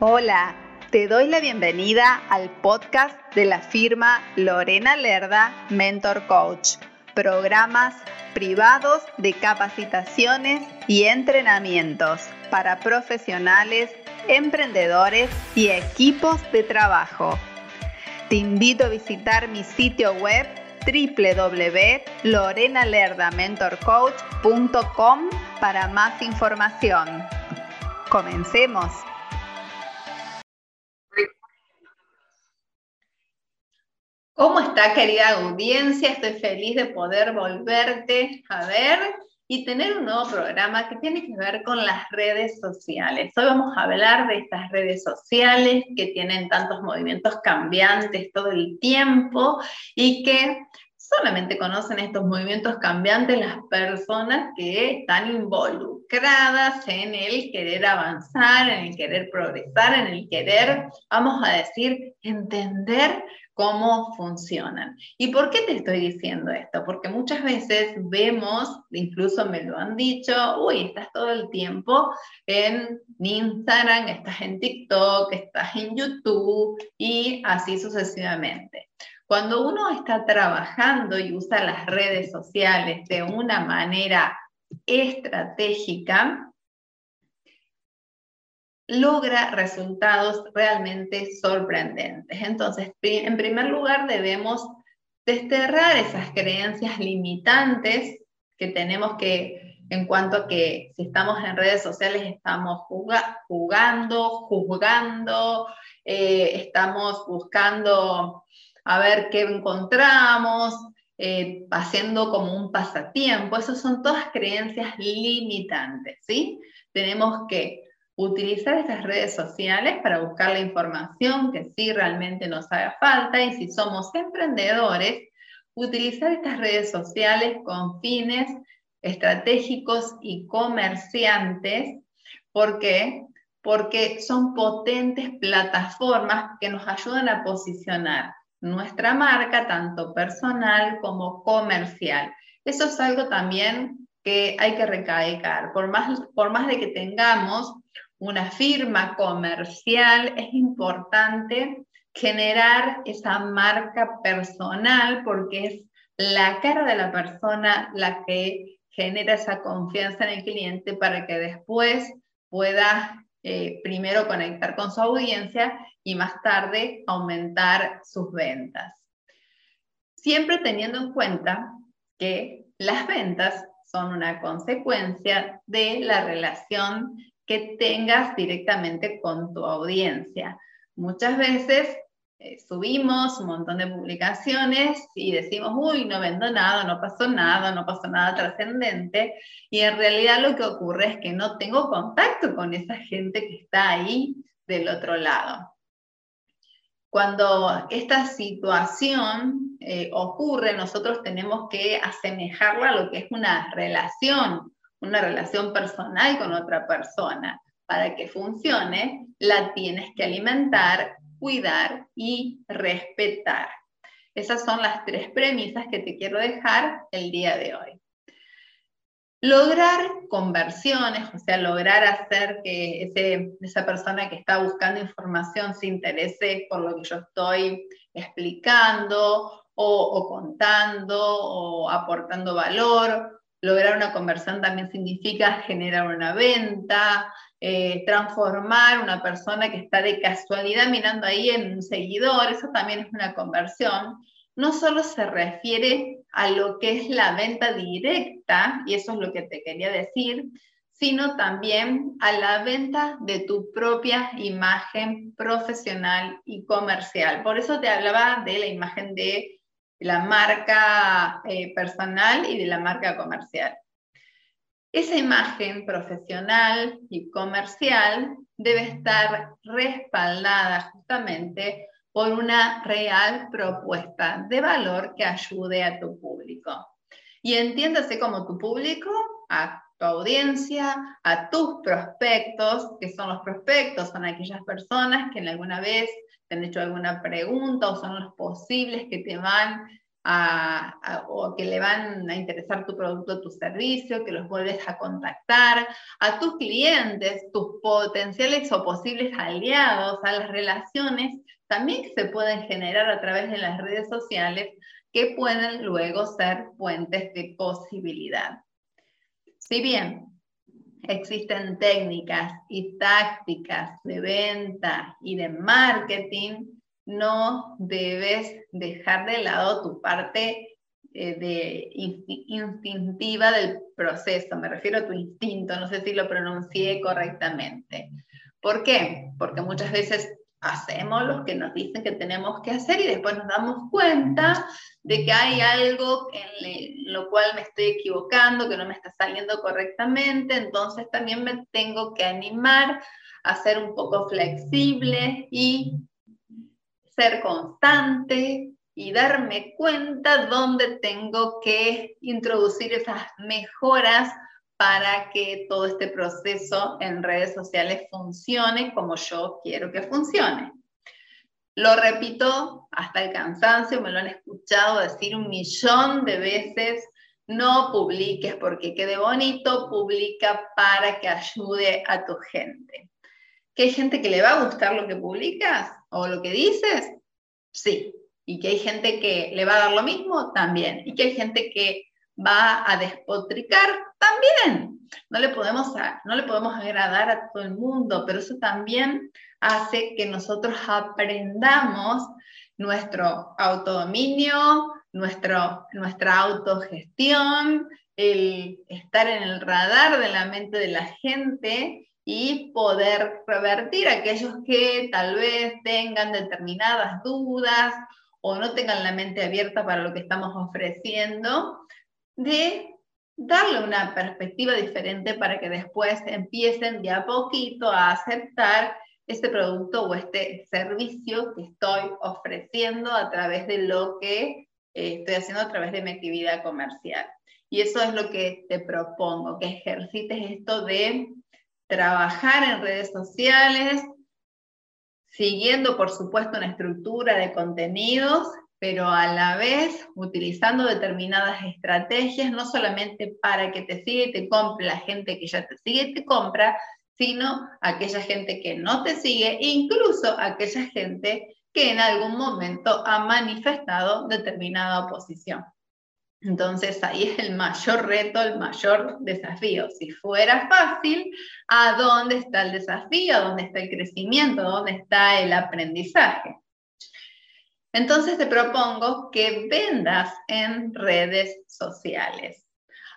Hola, te doy la bienvenida al podcast de la firma Lorena Lerda Mentor Coach, programas privados de capacitaciones y entrenamientos para profesionales, emprendedores y equipos de trabajo. Te invito a visitar mi sitio web www.lorenalerdamentorcoach.com para más información. Comencemos. Querida audiencia? Estoy feliz de poder volverte a ver y tener un nuevo programa que tiene que ver con las redes sociales. Hoy vamos a hablar de estas redes sociales que tienen tantos movimientos cambiantes todo el tiempo y que solamente conocen estos movimientos cambiantes las personas que están involucradas en el querer avanzar, en el querer progresar, en el querer, vamos a decir, entender cómo funcionan. ¿Y por qué te estoy diciendo esto? Porque muchas veces vemos, incluso me lo han dicho, uy, estás todo el tiempo en Instagram, estás en TikTok, estás en YouTube y así sucesivamente. Cuando uno está trabajando y usa las redes sociales de una manera estratégica, logra resultados realmente sorprendentes. Entonces, en primer lugar, debemos desterrar esas creencias limitantes que tenemos que, en cuanto a que si estamos en redes sociales, estamos jugando, juzgando, eh, estamos buscando a ver qué encontramos, eh, haciendo como un pasatiempo. Esas son todas creencias limitantes, ¿sí? Tenemos que utilizar estas redes sociales para buscar la información que sí realmente nos haga falta y si somos emprendedores, utilizar estas redes sociales con fines estratégicos y comerciantes. ¿Por qué? Porque son potentes plataformas que nos ayudan a posicionar nuestra marca, tanto personal como comercial. Eso es algo también que hay que recalcar. Por más, por más de que tengamos una firma comercial, es importante generar esa marca personal porque es la cara de la persona la que genera esa confianza en el cliente para que después pueda eh, primero conectar con su audiencia y más tarde aumentar sus ventas. Siempre teniendo en cuenta que las ventas son una consecuencia de la relación que tengas directamente con tu audiencia. Muchas veces eh, subimos un montón de publicaciones y decimos, uy, no vendo nada, no pasó nada, no pasó nada trascendente. Y en realidad lo que ocurre es que no tengo contacto con esa gente que está ahí del otro lado. Cuando esta situación eh, ocurre, nosotros tenemos que asemejarla a lo que es una relación una relación personal con otra persona. Para que funcione, la tienes que alimentar, cuidar y respetar. Esas son las tres premisas que te quiero dejar el día de hoy. Lograr conversiones, o sea, lograr hacer que esa persona que está buscando información se interese por lo que yo estoy explicando o, o contando o aportando valor Lograr una conversión también significa generar una venta, eh, transformar una persona que está de casualidad mirando ahí en un seguidor, eso también es una conversión. No solo se refiere a lo que es la venta directa, y eso es lo que te quería decir, sino también a la venta de tu propia imagen profesional y comercial. Por eso te hablaba de la imagen de la marca eh, personal y de la marca comercial. Esa imagen profesional y comercial debe estar respaldada justamente por una real propuesta de valor que ayude a tu público. Y entiéndase como tu público, a tu audiencia, a tus prospectos, que son los prospectos, son aquellas personas que en alguna vez te han hecho alguna pregunta o son los posibles que te van o que le van a interesar tu producto tu servicio, que los vuelves a contactar, a tus clientes, tus potenciales o posibles aliados, a las relaciones también se pueden generar a través de las redes sociales que pueden luego ser fuentes de posibilidad. Si bien existen técnicas y tácticas de venta y de marketing, no debes dejar de lado tu parte eh, de instintiva del proceso. Me refiero a tu instinto, no sé si lo pronuncié correctamente. ¿Por qué? Porque muchas veces hacemos lo que nos dicen que tenemos que hacer y después nos damos cuenta de que hay algo en lo cual me estoy equivocando, que no me está saliendo correctamente, entonces también me tengo que animar a ser un poco flexible y ser constante y darme cuenta dónde tengo que introducir esas mejoras para que todo este proceso en redes sociales funcione como yo quiero que funcione. Lo repito hasta el cansancio, me lo han escuchado decir un millón de veces, no publiques porque quede bonito, publica para que ayude a tu gente. ¿Que hay gente que le va a gustar lo que publicas o lo que dices? Sí. ¿Y que hay gente que le va a dar lo mismo? También. ¿Y que hay gente que va a despotricar? También. No le, podemos, no le podemos agradar a todo el mundo, pero eso también hace que nosotros aprendamos nuestro autodominio, nuestro, nuestra autogestión, el estar en el radar de la mente de la gente y poder revertir aquellos que tal vez tengan determinadas dudas o no tengan la mente abierta para lo que estamos ofreciendo, de darle una perspectiva diferente para que después empiecen de a poquito a aceptar este producto o este servicio que estoy ofreciendo a través de lo que eh, estoy haciendo a través de mi actividad comercial. Y eso es lo que te propongo, que ejercites esto de trabajar en redes sociales, siguiendo por supuesto una estructura de contenidos pero a la vez utilizando determinadas estrategias, no solamente para que te siga y te compre la gente que ya te sigue y te compra, sino aquella gente que no te sigue, incluso aquella gente que en algún momento ha manifestado determinada oposición. Entonces ahí es el mayor reto, el mayor desafío. Si fuera fácil, ¿a dónde está el desafío? ¿A dónde está el crecimiento? ¿A dónde está el aprendizaje? Entonces te propongo que vendas en redes sociales.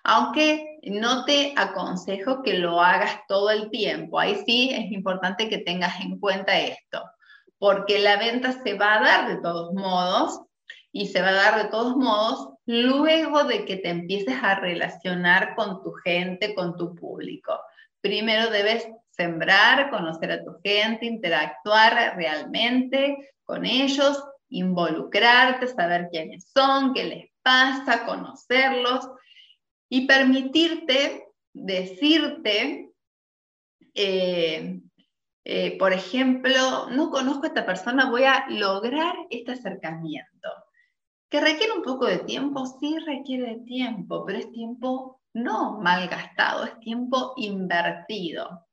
Aunque no te aconsejo que lo hagas todo el tiempo, ahí sí es importante que tengas en cuenta esto, porque la venta se va a dar de todos modos y se va a dar de todos modos luego de que te empieces a relacionar con tu gente, con tu público. Primero debes sembrar, conocer a tu gente, interactuar realmente con ellos involucrarte, saber quiénes son, qué les pasa, conocerlos y permitirte decirte, eh, eh, por ejemplo, no conozco a esta persona, voy a lograr este acercamiento. ¿Que requiere un poco de tiempo? Sí, requiere tiempo, pero es tiempo no malgastado, es tiempo invertido.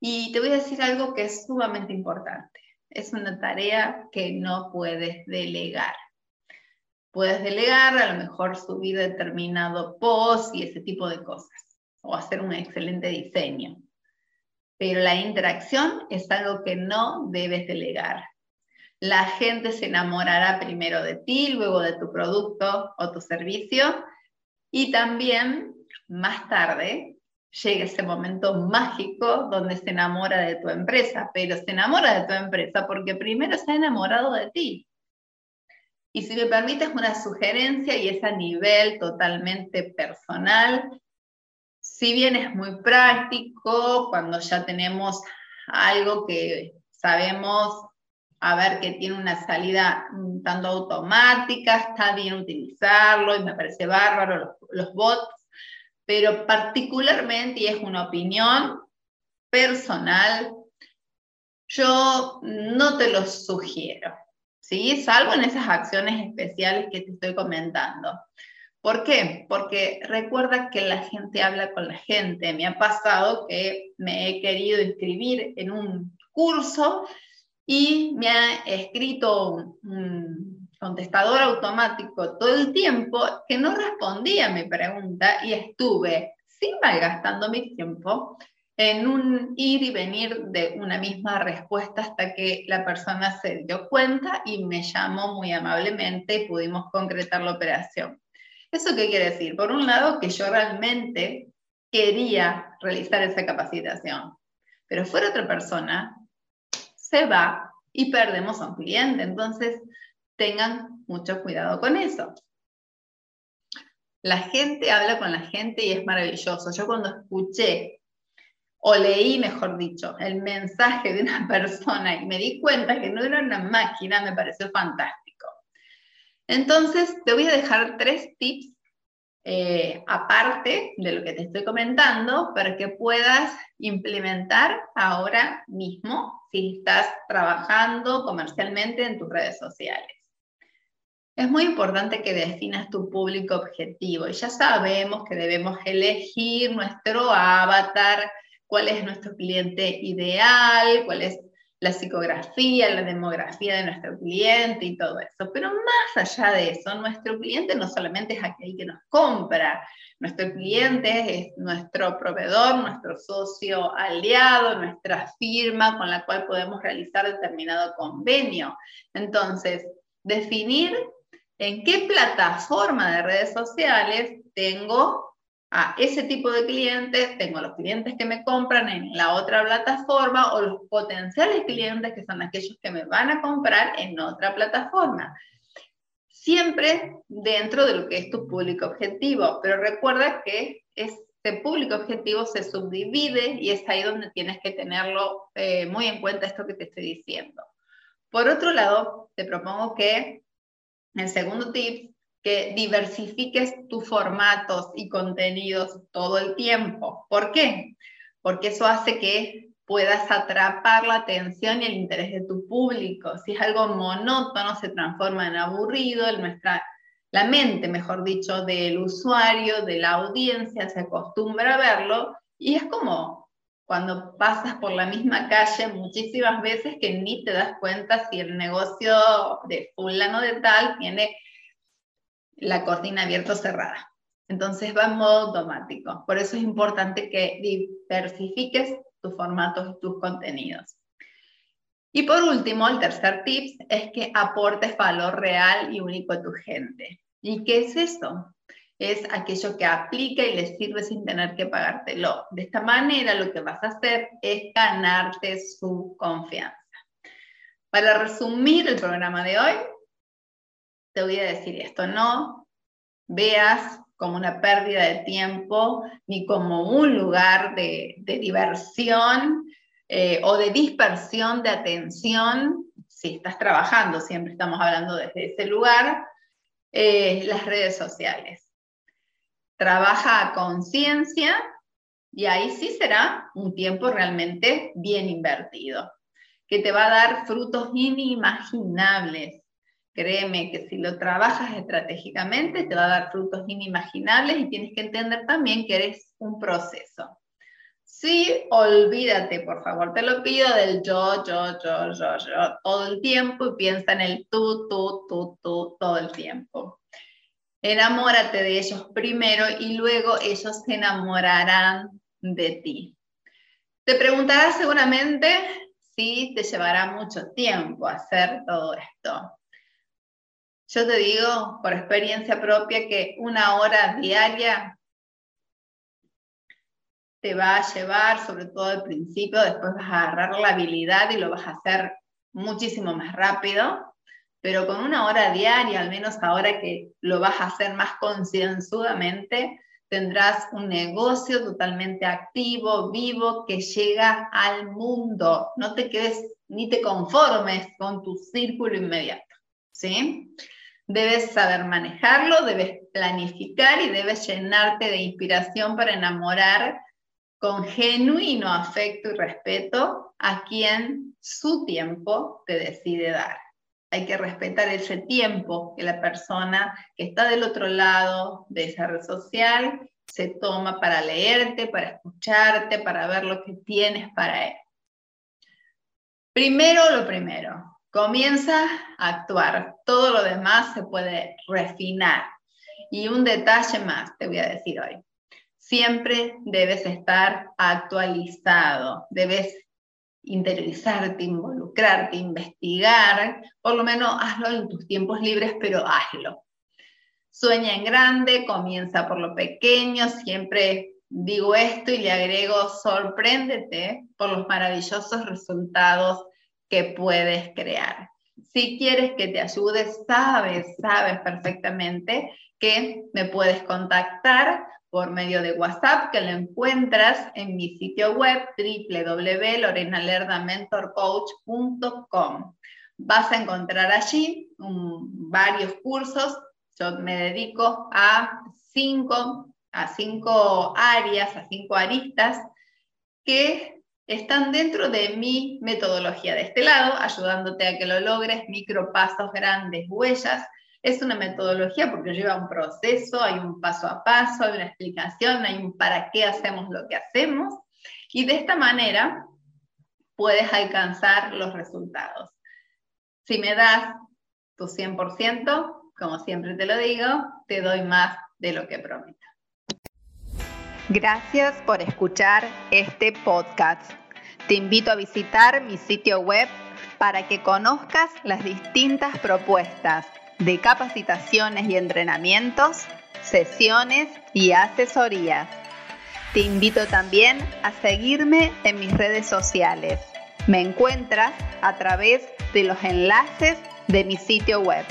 Y te voy a decir algo que es sumamente importante es una tarea que no puedes delegar. Puedes delegar, a lo mejor subir determinado post y ese tipo de cosas, o hacer un excelente diseño. Pero la interacción es algo que no debes delegar. La gente se enamorará primero de ti, luego de tu producto o tu servicio, y también más tarde llega ese momento mágico donde se enamora de tu empresa, pero se enamora de tu empresa porque primero se ha enamorado de ti. Y si me permites una sugerencia, y es a nivel totalmente personal, si bien es muy práctico, cuando ya tenemos algo que sabemos, a ver, que tiene una salida tanto automática, está bien utilizarlo y me parece bárbaro los, los bots, pero particularmente, y es una opinión personal, yo no te lo sugiero. ¿sí? Salvo en esas acciones especiales que te estoy comentando. ¿Por qué? Porque recuerda que la gente habla con la gente. Me ha pasado que me he querido inscribir en un curso y me ha escrito un contestador automático todo el tiempo que no respondía a mi pregunta y estuve sin malgastando mi tiempo en un ir y venir de una misma respuesta hasta que la persona se dio cuenta y me llamó muy amablemente y pudimos concretar la operación. ¿Eso qué quiere decir? Por un lado, que yo realmente quería realizar esa capacitación, pero fuera otra persona, se va y perdemos a un cliente. Entonces, tengan mucho cuidado con eso. La gente habla con la gente y es maravilloso. Yo cuando escuché o leí, mejor dicho, el mensaje de una persona y me di cuenta que no era una máquina, me pareció fantástico. Entonces, te voy a dejar tres tips eh, aparte de lo que te estoy comentando para que puedas implementar ahora mismo si estás trabajando comercialmente en tus redes sociales. Es muy importante que definas tu público objetivo y ya sabemos que debemos elegir nuestro avatar, cuál es nuestro cliente ideal, cuál es la psicografía, la demografía de nuestro cliente y todo eso. Pero más allá de eso, nuestro cliente no solamente es aquel que nos compra, nuestro cliente es nuestro proveedor, nuestro socio aliado, nuestra firma con la cual podemos realizar determinado convenio. Entonces, definir en qué plataforma de redes sociales tengo a ese tipo de clientes, tengo los clientes que me compran en la otra plataforma o los potenciales clientes que son aquellos que me van a comprar en otra plataforma. Siempre dentro de lo que es tu público objetivo, pero recuerda que este público objetivo se subdivide y es ahí donde tienes que tenerlo eh, muy en cuenta esto que te estoy diciendo. Por otro lado, te propongo que el segundo tip que diversifiques tus formatos y contenidos todo el tiempo. ¿Por qué? Porque eso hace que puedas atrapar la atención y el interés de tu público. Si es algo monótono, se transforma en aburrido, nuestra, la mente, mejor dicho, del usuario, de la audiencia, se acostumbra a verlo y es como cuando pasas por la misma calle muchísimas veces que ni te das cuenta si el negocio de fulano de tal tiene la cortina abierta o cerrada. Entonces va en modo automático. Por eso es importante que diversifiques tus formatos y tus contenidos. Y por último, el tercer tip es que aportes valor real y único a tu gente. ¿Y qué es eso? Es aquello que aplica y le sirve sin tener que pagártelo. De esta manera lo que vas a hacer es ganarte su confianza. Para resumir el programa de hoy, te voy a decir esto, no veas como una pérdida de tiempo ni como un lugar de, diversión eh, o de dispersión de atención, si estás trabajando, siempre estamos hablando desde ese lugar, eh, las redes sociales. Trabaja a conciencia y ahí sí será un tiempo realmente bien invertido, que te va a dar frutos inimaginables Créeme que si lo trabajas estratégicamente te va a dar frutos inimaginables y tienes que entender también que eres un proceso. Sí, olvídate, por favor, te lo pido del yo, yo, yo, yo, yo, todo el tiempo y piensa en el tú, tú, tú, tú, todo el tiempo. Enamórate de ellos primero y luego ellos se enamorarán de ti. Te preguntarás seguramente si te llevará mucho tiempo hacer todo esto. Yo te digo por experiencia propia que una hora diaria te va a llevar, sobre todo al principio, después vas a agarrar la habilidad y lo vas a hacer muchísimo más rápido, pero con una hora diaria, al menos ahora que lo vas a hacer más concienzudamente, tendrás un negocio totalmente activo, vivo, que llega al mundo. No te quedes ni te conformes con tu círculo inmediato, ¿sí? Debes saber manejarlo, debes planificar y debes llenarte de inspiración para enamorar con genuino afecto y respeto a quien su tiempo te decide dar. hay que respetar ese tiempo que la persona que está del otro lado de esa red social se toma para leerte, para escucharte, para ver lo que tienes para él. Primero lo primero, comienza a actuar. Todo lo demás se puede refinar. Y un detalle más te voy a decir hoy. Siempre debes estar actualizado, debes interiorizarte, involucrarte, investigar, por lo menos hazlo en tus tiempos libres, pero hazlo. Sueña en grande, comienza por lo pequeño, siempre digo esto y le agrego, sorpréndete por los maravillosos resultados que puedes crear. Si quieres que te ayude, sabes, sabes perfectamente que me puedes contactar por medio de WhatsApp, que lo encuentras en mi sitio web www.lorenalerdamentorcoach.com. Vas a encontrar allí varios cursos. Yo me dedico a cinco, a cinco áreas, a cinco aristas que están dentro de mi metodología de este lado, ayudándote a que lo logres, micropasos, grandes huellas, es una metodología porque lleva un proceso, hay un paso a paso, hay una explicación, hay un para qué hacemos lo que hacemos y de esta manera puedes alcanzar los resultados. Si me das tu 100%, como siempre te lo digo, te doy más de lo que prometo. Gracias por escuchar este podcast. Te invito a visitar mi sitio web para que conozcas las distintas propuestas de capacitaciones y entrenamientos, sesiones y asesorías. Te invito también a seguirme en mis redes sociales. Me encuentras a través de los enlaces de mi sitio web.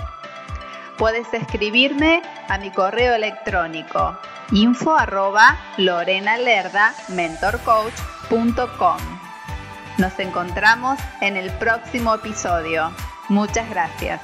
Puedes escribirme a mi correo electrónico info arroba mentorcoach.com. Nos encontramos en el próximo episodio. Muchas gracias.